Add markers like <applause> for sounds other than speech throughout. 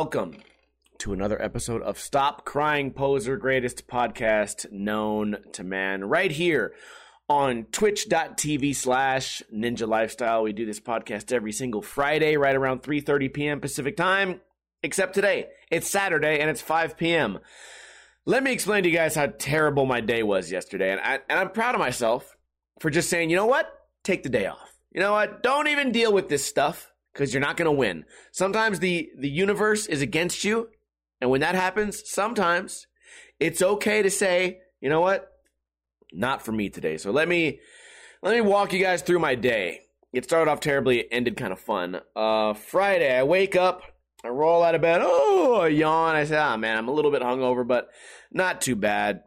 Welcome to another episode of Stop Crying Poser, greatest podcast known to man, right here on twitch.tv slash ninja lifestyle. We do this podcast every single Friday, right around 3.30 p.m. Pacific time, except today. It's Saturday and it's 5 p.m. Let me explain to you guys how terrible my day was yesterday. And, I, and I'm proud of myself for just saying, you know what? Take the day off. You know what? Don't even deal with this stuff because you're not going to win. Sometimes the, the universe is against you. And when that happens, sometimes it's okay to say, you know what? Not for me today. So let me, let me walk you guys through my day. It started off terribly, it ended kind of fun. Uh, Friday, I wake up, I roll out of bed, oh, I yawn. I say, ah, man, I'm a little bit hungover, but not too bad.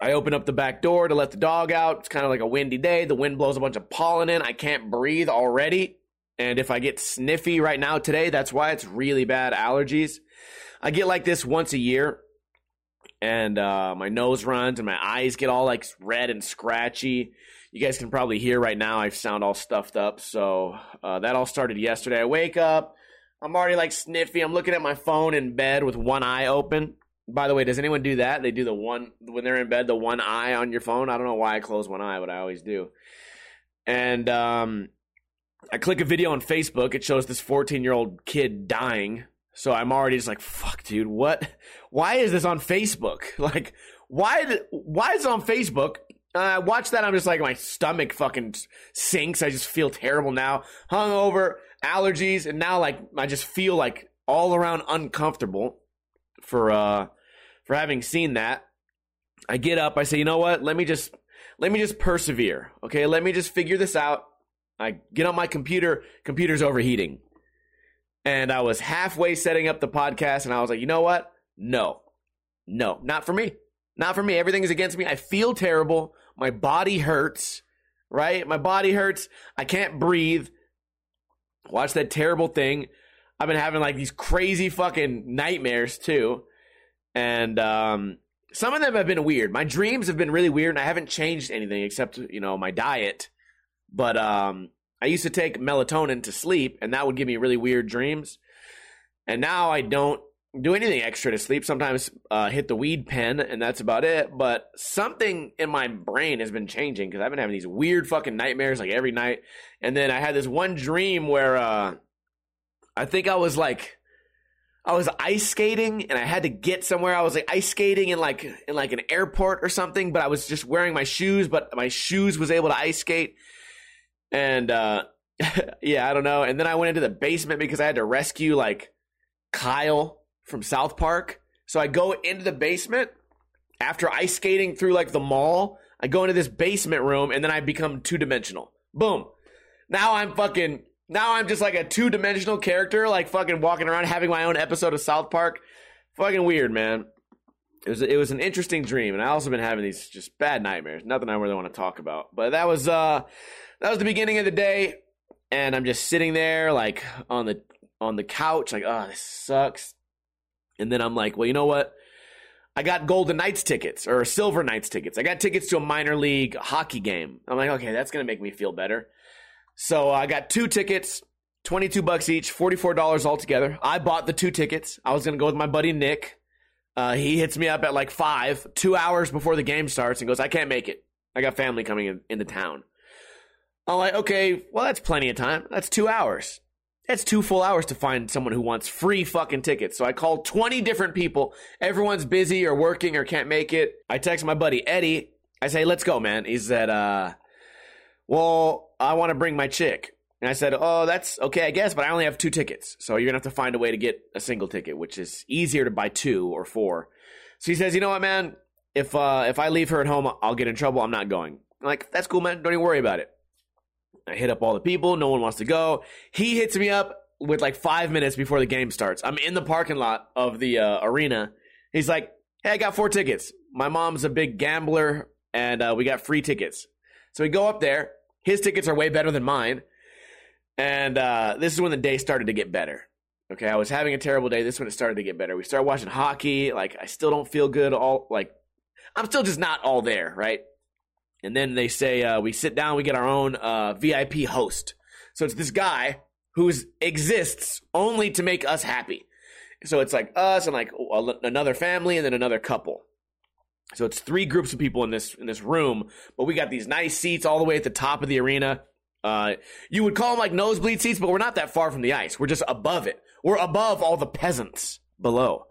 I open up the back door to let the dog out. It's kind of like a windy day. The wind blows a bunch of pollen in. I can't breathe already. And if I get sniffy right now today, that's why it's really bad allergies. I get like this once a year, and uh, my nose runs and my eyes get all like red and scratchy. You guys can probably hear right now I sound all stuffed up. So uh, that all started yesterday. I wake up, I'm already like sniffy. I'm looking at my phone in bed with one eye open. By the way, does anyone do that? They do the one when they're in bed, the one eye on your phone. I don't know why I close one eye, but I always do. And um, I click a video on Facebook. It shows this 14 year old kid dying. So I'm already just like, fuck, dude, what? Why is this on Facebook? <laughs> Like, why? Why is it on Facebook? Uh, I watch that. I'm just like, my stomach fucking sinks. I just feel terrible now. Hungover, allergies, and now like I just feel like all around uncomfortable for uh for having seen that. I get up, I say, you know what? Let me just let me just persevere. Okay, let me just figure this out. I get on my computer, computer's overheating. And I was halfway setting up the podcast and I was like, you know what? No. No, not for me. Not for me. Everything is against me. I feel terrible. My body hurts, right? My body hurts. I can't breathe. Watch that terrible thing. I've been having like these crazy fucking nightmares too. And um, some of them have been weird. My dreams have been really weird, and I haven't changed anything except, you know, my diet. But um, I used to take melatonin to sleep, and that would give me really weird dreams. And now I don't do anything extra to sleep. Sometimes uh, hit the weed pen, and that's about it. But something in my brain has been changing because I've been having these weird fucking nightmares like every night. And then I had this one dream where uh, I think I was like I was ice skating and I had to get somewhere. I was like ice skating in like in like an airport or something, but I was just wearing my shoes, but my shoes was able to ice skate. And uh <laughs> yeah, I don't know. And then I went into the basement because I had to rescue like Kyle from South Park. So I go into the basement after ice skating through like the mall. I go into this basement room and then I become two dimensional. Boom. Now I'm fucking now I'm just like a two dimensional character, like fucking walking around having my own episode of South Park. Fucking weird, man. It was it was an interesting dream, and I also been having these just bad nightmares. Nothing I really want to talk about, but that was uh that was the beginning of the day, and I'm just sitting there like on the on the couch, like oh this sucks, and then I'm like, well, you know what? I got Golden Knights tickets or Silver Knights tickets. I got tickets to a minor league hockey game. I'm like, okay, that's gonna make me feel better. So I got two tickets, 22 bucks each, $44 altogether. I bought the two tickets. I was going to go with my buddy Nick. Uh, he hits me up at like five, two hours before the game starts and goes, I can't make it. I got family coming in, into town. I'm like, okay, well, that's plenty of time. That's two hours. That's two full hours to find someone who wants free fucking tickets. So I called 20 different people. Everyone's busy or working or can't make it. I text my buddy Eddie. I say, let's go, man. He said, uh, well, I want to bring my chick. And I said, oh, that's okay, I guess, but I only have two tickets. So you're going to have to find a way to get a single ticket, which is easier to buy two or four. So he says, you know what, man? If, uh, if I leave her at home, I'll get in trouble. I'm not going. I'm like, that's cool, man. Don't even worry about it. I hit up all the people. No one wants to go. He hits me up with like five minutes before the game starts. I'm in the parking lot of the uh, arena. He's like, hey, I got four tickets. My mom's a big gambler, and uh, we got free tickets. So we go up there. His tickets are way better than mine. And uh, this is when the day started to get better. Okay, I was having a terrible day. This is when it started to get better. We started watching hockey. Like, I still don't feel good. All like, I'm still just not all there, right? And then they say uh, we sit down, we get our own uh, VIP host. So it's this guy who exists only to make us happy. So it's like us and like another family and then another couple. So it's three groups of people in this in this room, but we got these nice seats all the way at the top of the arena. Uh, you would call them like nosebleed seats, but we're not that far from the ice. We're just above it. We're above all the peasants below.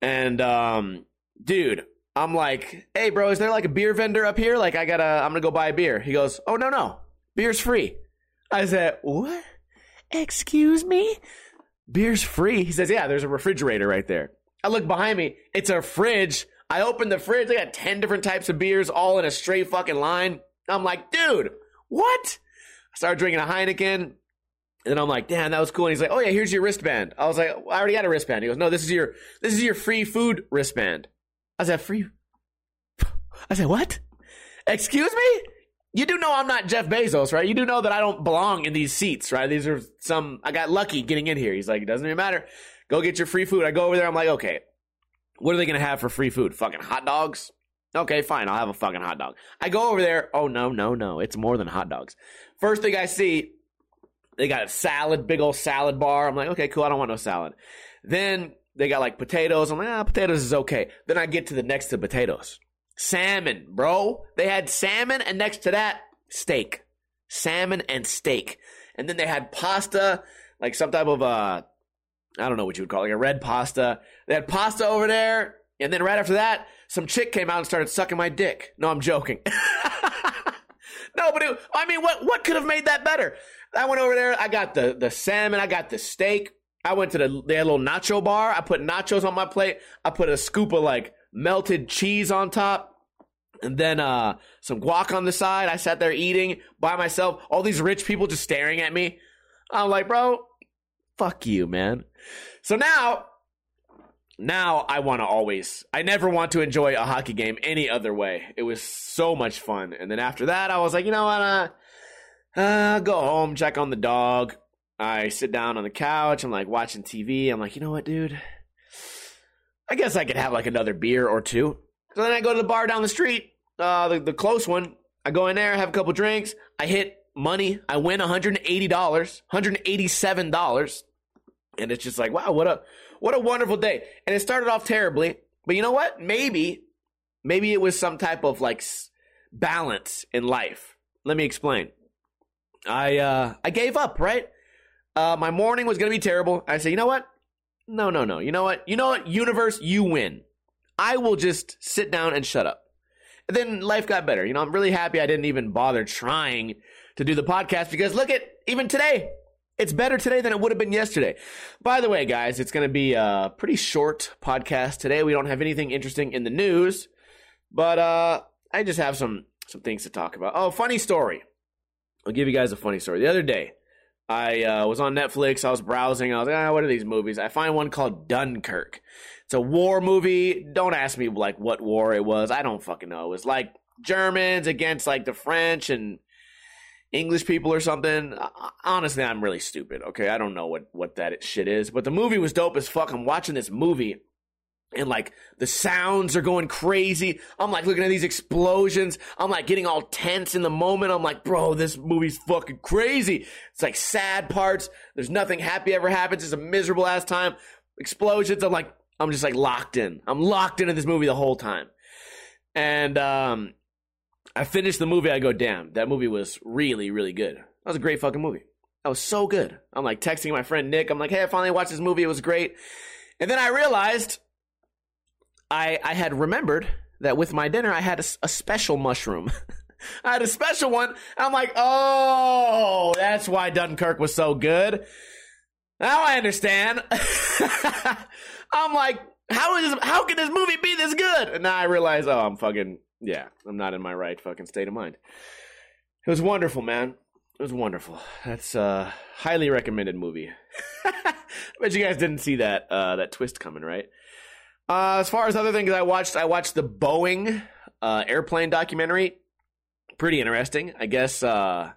And um, dude, I'm like, hey, bro, is there like a beer vendor up here? Like, I gotta, I'm gonna go buy a beer. He goes, oh no no, beer's free. I said, what? Excuse me? Beer's free. He says, yeah, there's a refrigerator right there. I look behind me. It's a fridge. I open the fridge. They got 10 different types of beers all in a straight fucking line. I'm like, dude, what? I started drinking a Heineken. And then I'm like, damn, that was cool. And he's like, oh yeah, here's your wristband. I was like, I already got a wristband. He goes, no, this is your, this is your free food wristband. I said, free? I said, what? Excuse me? You do know I'm not Jeff Bezos, right? You do know that I don't belong in these seats, right? These are some, I got lucky getting in here. He's like, it doesn't even matter. Go get your free food. I go over there. I'm like, okay, what are they going to have for free food? Fucking hot dogs? Okay, fine. I'll have a fucking hot dog. I go over there. Oh, no, no, no. It's more than hot dogs. First thing I see, they got a salad, big old salad bar. I'm like, okay, cool. I don't want no salad. Then they got like potatoes. I'm like, ah, potatoes is okay. Then I get to the next to potatoes. Salmon, bro. They had salmon and next to that, steak. Salmon and steak. And then they had pasta, like some type of, uh, I don't know what you would call it, like a red pasta. They had pasta over there. And then right after that, some chick came out and started sucking my dick. No, I'm joking. <laughs> no, but it, I mean, what, what could have made that better? I went over there. I got the, the salmon. I got the steak. I went to the, they had a little nacho bar. I put nachos on my plate. I put a scoop of like melted cheese on top. And then uh, some guac on the side. I sat there eating by myself. All these rich people just staring at me. I'm like, bro, fuck you, man. So now, now I want to always, I never want to enjoy a hockey game any other way. It was so much fun. And then after that, I was like, you know what? Uh, uh, go home, check on the dog. I sit down on the couch. I'm like watching TV. I'm like, you know what, dude? I guess I could have like another beer or two. So then I go to the bar down the street, uh, the, the close one. I go in there, have a couple drinks. I hit money. I win $180, $187. And it's just like, wow, what a what a wonderful day. And it started off terribly, but you know what? Maybe maybe it was some type of like balance in life. Let me explain. I uh I gave up, right? Uh my morning was going to be terrible. I said, "You know what? No, no, no. You know what? You know what? Universe, you win. I will just sit down and shut up. And then life got better. You know, I'm really happy I didn't even bother trying to do the podcast because look at even today. It's better today than it would have been yesterday. By the way, guys, it's going to be a pretty short podcast today. We don't have anything interesting in the news, but uh, I just have some some things to talk about. Oh, funny story. I'll give you guys a funny story. The other day, I uh, was on Netflix. I was browsing. I was like, ah, what are these movies? I find one called Dunkirk. It's a war movie. Don't ask me like what war it was. I don't fucking know. It was like Germans against like the French and English people or something. Honestly, I'm really stupid. Okay, I don't know what what that shit is. But the movie was dope as fuck. I'm watching this movie and like the sounds are going crazy. I'm like looking at these explosions. I'm like getting all tense in the moment. I'm like, bro, this movie's fucking crazy. It's like sad parts. There's nothing happy ever happens. It's a miserable ass time. Explosions. I'm like, I'm just like locked in. I'm locked into this movie the whole time. And um, I finished the movie. I go, damn, that movie was really, really good. That was a great fucking movie. That was so good. I'm like texting my friend Nick. I'm like, hey, I finally watched this movie. It was great. And then I realized I I had remembered that with my dinner I had a, a special mushroom. <laughs> I had a special one. I'm like, oh, that's why Dunkirk was so good. Now I understand. <laughs> I'm like, how is how can this movie be this good? And now I realize, oh, I'm fucking yeah, I'm not in my right fucking state of mind. It was wonderful, man. It was wonderful. That's a highly recommended movie. <laughs> I Bet you guys didn't see that uh, that twist coming, right? Uh, as far as other things I watched, I watched the Boeing uh, airplane documentary. Pretty interesting. I guess uh,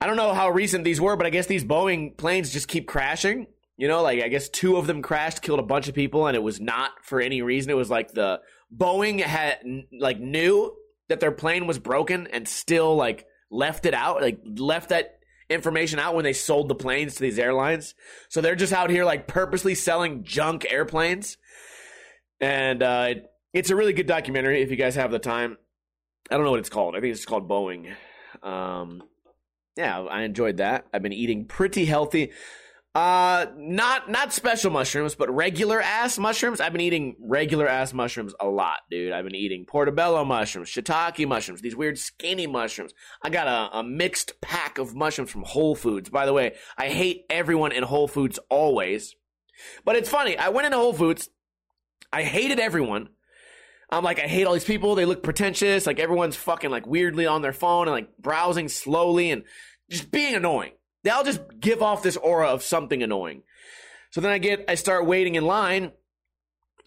I don't know how recent these were, but I guess these Boeing planes just keep crashing. You know, like I guess two of them crashed, killed a bunch of people, and it was not for any reason. It was like the Boeing had like knew that their plane was broken and still like left it out, like left that information out when they sold the planes to these airlines. So they're just out here like purposely selling junk airplanes. And uh, it, it's a really good documentary if you guys have the time. I don't know what it's called. I think it's called Boeing. Um, yeah, I enjoyed that. I've been eating pretty healthy. Uh, not not special mushrooms, but regular ass mushrooms. I've been eating regular ass mushrooms a lot, dude. I've been eating portobello mushrooms, shiitake mushrooms, these weird skinny mushrooms. I got a, a mixed pack of mushrooms from Whole Foods. By the way, I hate everyone in Whole Foods always, but it's funny. I went into Whole Foods. I hated everyone. I'm like, I hate all these people. They look pretentious. Like everyone's fucking like weirdly on their phone and like browsing slowly and just being annoying. They all just give off this aura of something annoying. So then I get, I start waiting in line,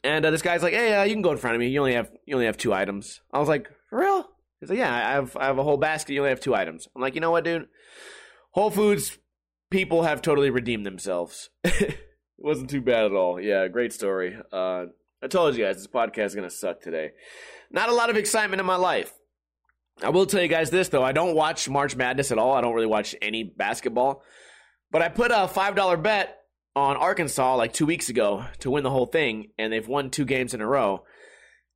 and uh, this guy's like, "Hey, uh, you can go in front of me. You only have, you only have two items." I was like, "For real?" He's like, "Yeah, I have, I have a whole basket. You only have two items." I'm like, "You know what, dude? Whole Foods people have totally redeemed themselves. <laughs> it wasn't too bad at all. Yeah, great story. Uh, I told you guys this podcast is gonna suck today. Not a lot of excitement in my life. I will tell you guys this though. I don't watch March Madness at all. I don't really watch any basketball. But I put a five dollar bet on Arkansas like two weeks ago to win the whole thing, and they've won two games in a row.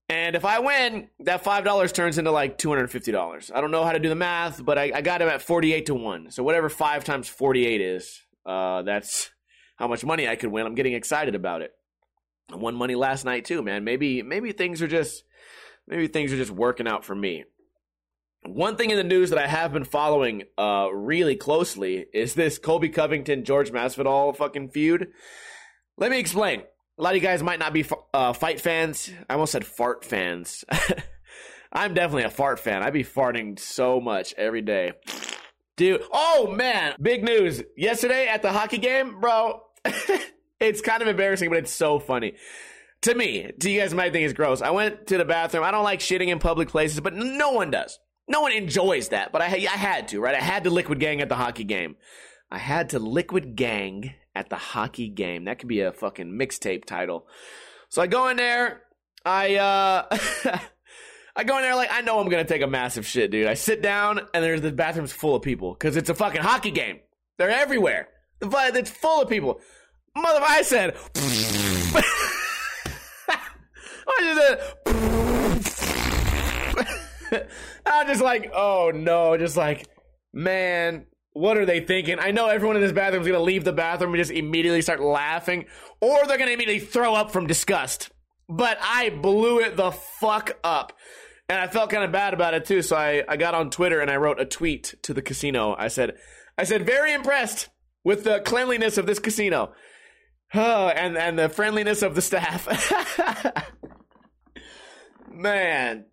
And if I win, that five dollars turns into like two hundred and fifty dollars. I don't know how to do the math, but I, I got him at forty eight to one. So whatever five times forty eight is, uh, that's how much money I could win. I'm getting excited about it. I won money last night too, man. Maybe maybe things are just maybe things are just working out for me. One thing in the news that I have been following uh, really closely is this Colby Covington George Masvidal fucking feud. Let me explain. A lot of you guys might not be uh, fight fans. I almost said fart fans. <laughs> I'm definitely a fart fan. I'd be farting so much every day. Dude, oh man, big news. Yesterday at the hockey game, bro, it's kind of embarrassing, but it's so funny. To me, to you guys might think it's gross. I went to the bathroom. I don't like shitting in public places, but no one does. No one enjoys that, but I, I had to, right? I had to liquid gang at the hockey game. I had to liquid gang at the hockey game. That could be a fucking mixtape title. So I go in there. I uh <laughs> I go in there like I know I'm gonna take a massive shit, dude. I sit down and there's the bathroom's full of people because it's a fucking hockey game. They're everywhere. The it's full of people. Mother, I said. I just said. I'm just like, oh no, just like, man, what are they thinking? I know everyone in this bathroom is going to leave the bathroom and just immediately start laughing, or they're going to immediately throw up from disgust. But I blew it the fuck up. And I felt kind of bad about it too. So I, I got on Twitter and I wrote a tweet to the casino. I said, I said, very impressed with the cleanliness of this casino. Oh, and, and the friendliness of the staff. <laughs> Man,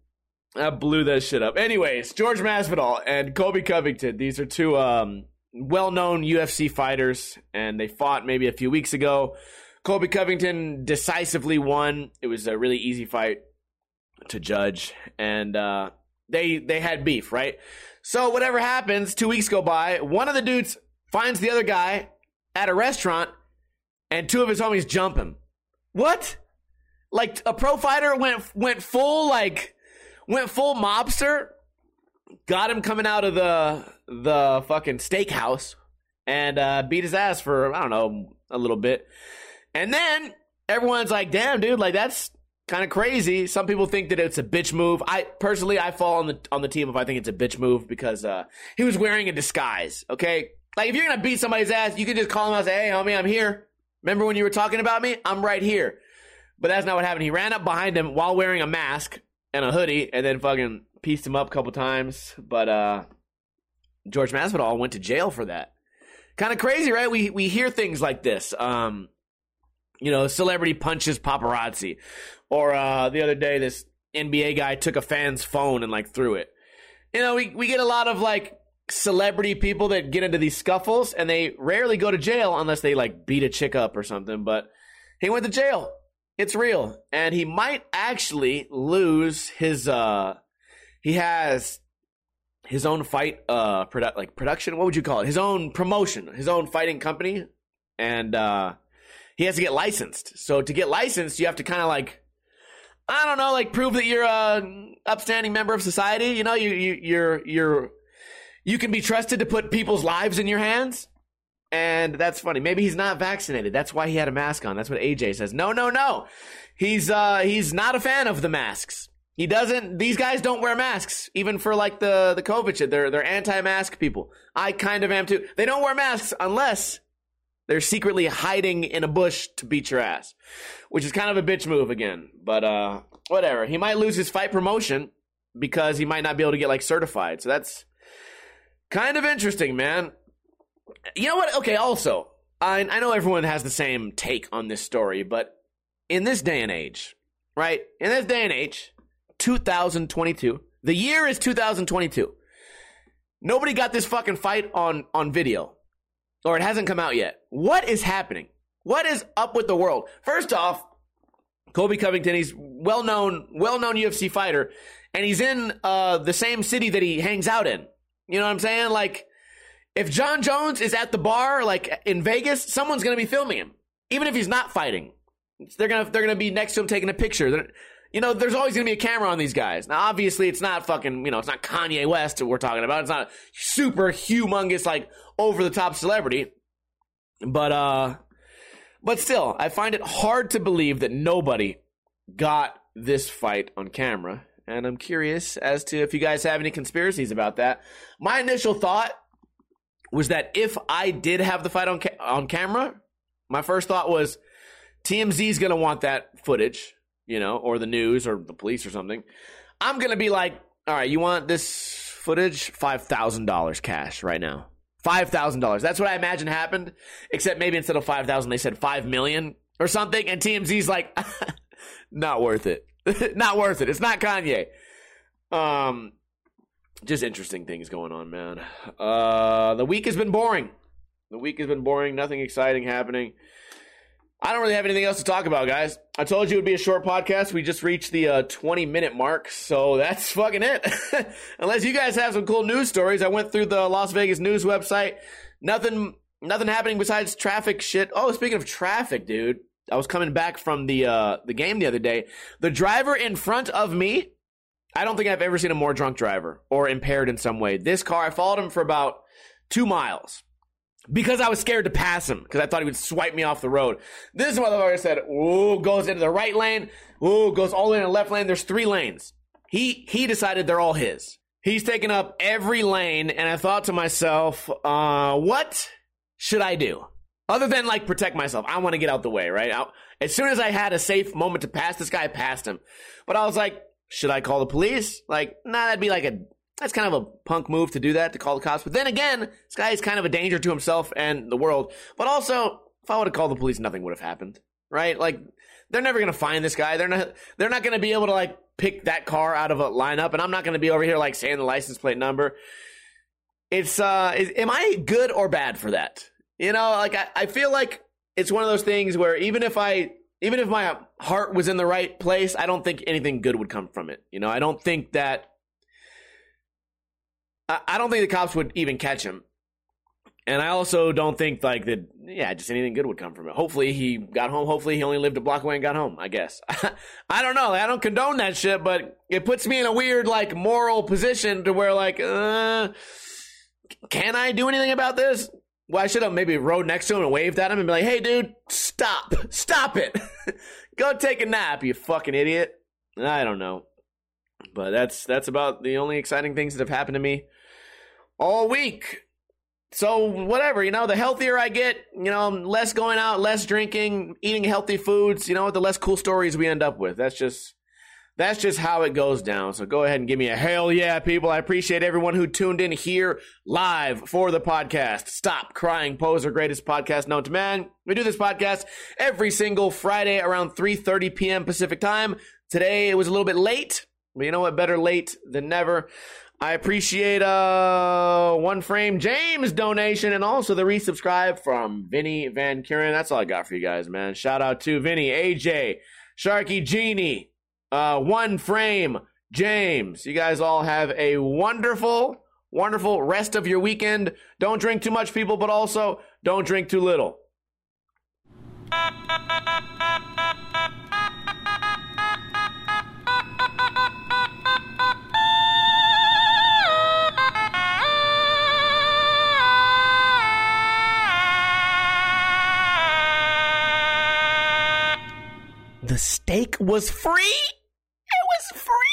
I blew that shit up. Anyways, George Masvidal and Colby Covington. These are two um, well-known UFC fighters, and they fought maybe a few weeks ago. Colby Covington decisively won. It was a really easy fight to judge, and uh, they they had beef, right? So whatever happens, two weeks go by. One of the dudes finds the other guy at a restaurant, and two of his homies jump him. What? Like a pro fighter went went full like went full mobster, got him coming out of the the fucking steakhouse, and uh, beat his ass for I don't know a little bit, and then everyone's like, "Damn, dude, like that's." Kind of crazy. Some people think that it's a bitch move. I personally, I fall on the on the team if I think it's a bitch move because uh, he was wearing a disguise. Okay, like if you're gonna beat somebody's ass, you can just call him out and say, "Hey, homie, I'm here. Remember when you were talking about me? I'm right here." But that's not what happened. He ran up behind him while wearing a mask, and a hoodie, and then fucking pieced him up a couple times. But uh, George Masvidal went to jail for that. Kind of crazy, right? We we hear things like this. Um, you know, celebrity punches paparazzi, or uh, the other day this NBA guy took a fan's phone and like threw it. You know, we we get a lot of like celebrity people that get into these scuffles, and they rarely go to jail unless they like beat a chick up or something. But he went to jail it's real. And he might actually lose his uh he has his own fight uh produ- like production, what would you call it? His own promotion, his own fighting company and uh he has to get licensed. So to get licensed, you have to kind of like I don't know, like prove that you're a upstanding member of society, you know, you, you you're you're you can be trusted to put people's lives in your hands. And that's funny. Maybe he's not vaccinated. That's why he had a mask on. That's what AJ says. No, no, no. He's uh he's not a fan of the masks. He doesn't these guys don't wear masks, even for like the the COVID shit. They're they're anti-mask people. I kind of am too. They don't wear masks unless they're secretly hiding in a bush to beat your ass. Which is kind of a bitch move again. But uh whatever. He might lose his fight promotion because he might not be able to get like certified. So that's kind of interesting, man. You know what? Okay, also, I, I know everyone has the same take on this story, but in this day and age, right? In this day and age, 2022, the year is 2022. Nobody got this fucking fight on, on video, or it hasn't come out yet. What is happening? What is up with the world? First off, Colby Covington, he's well known, well known UFC fighter, and he's in uh, the same city that he hangs out in. You know what I'm saying? Like, if Jon Jones is at the bar, like in Vegas, someone's gonna be filming him, even if he's not fighting. They're gonna they're gonna be next to him taking a picture. They're, you know, there's always gonna be a camera on these guys. Now, obviously, it's not fucking you know, it's not Kanye West we're talking about. It's not super humongous like over the top celebrity, but uh, but still, I find it hard to believe that nobody got this fight on camera. And I'm curious as to if you guys have any conspiracies about that. My initial thought was that if I did have the fight on ca- on camera, my first thought was TMZ is going to want that footage, you know, or the news or the police or something. I'm going to be like, all right, you want this footage? $5,000 cash right now. $5,000. That's what I imagine happened, except maybe instead of 5,000 they said 5 million or something and TMZ's like <laughs> not worth it. <laughs> not worth it. It's not Kanye. Um just interesting things going on, man. Uh, the week has been boring. The week has been boring. Nothing exciting happening. I don't really have anything else to talk about, guys. I told you it would be a short podcast. We just reached the uh, 20 minute mark, so <laughs> that's fucking it. <laughs> Unless you guys have some cool news stories, I went through the Las Vegas news website. Nothing, nothing happening besides traffic shit. Oh, speaking of traffic, dude, I was coming back from the uh, the game the other day. The driver in front of me I don't think I've ever seen a more drunk driver or impaired in some way. This car, I followed him for about two miles because I was scared to pass him because I thought he would swipe me off the road. This motherfucker said, "Ooh," goes into the right lane. Ooh, goes all the way in the left lane. There's three lanes. He he decided they're all his. He's taken up every lane, and I thought to myself, uh, what should I do? Other than like protect myself, I want to get out the way, right? I, as soon as I had a safe moment to pass this guy, I passed him. But I was like, should I call the police? Like, nah, that'd be like a that's kind of a punk move to do that to call the cops. But then again, this guy is kind of a danger to himself and the world. But also, if I would have called the police, nothing would have happened, right? Like, they're never gonna find this guy. They're not. They're not gonna be able to like pick that car out of a lineup, and I'm not gonna be over here like saying the license plate number. It's uh, is, am I good or bad for that? You know, like I, I feel like it's one of those things where even if I even if my heart was in the right place, I don't think anything good would come from it. You know, I don't think that. I, don't think the cops would even catch him. And I also don't think like that. Yeah, just anything good would come from it. Hopefully he got home. Hopefully he only lived a block away and got home. I guess. <laughs> I don't know. I don't condone that shit, but it puts me in a weird like moral position to where like, uh, can I do anything about this? Well, I should have maybe rode next to him and waved at him and be like, hey, dude, stop. Stop it. <laughs> Go take a nap, you fucking idiot. I don't know. But that's that's about the only exciting things that have happened to me all week. So whatever, you know, the healthier I get, you know, less going out, less drinking, eating healthy foods, you know, the less cool stories we end up with. That's just that's just how it goes down. So go ahead and give me a hell yeah, people. I appreciate everyone who tuned in here live for the podcast. Stop Crying Poser, greatest podcast known to man. We do this podcast every single Friday around 3.30 p.m. Pacific time. Today it was a little bit late, but you know what? Better late than never. I appreciate uh one frame James donation and also the resubscribe from Vinny Van Kuren. That's all I got for you guys, man. Shout out to Vinny, AJ, Sharky Genie, uh, one frame. James, you guys all have a wonderful, wonderful rest of your weekend. Don't drink too much, people, but also don't drink too little. The steak was free? free!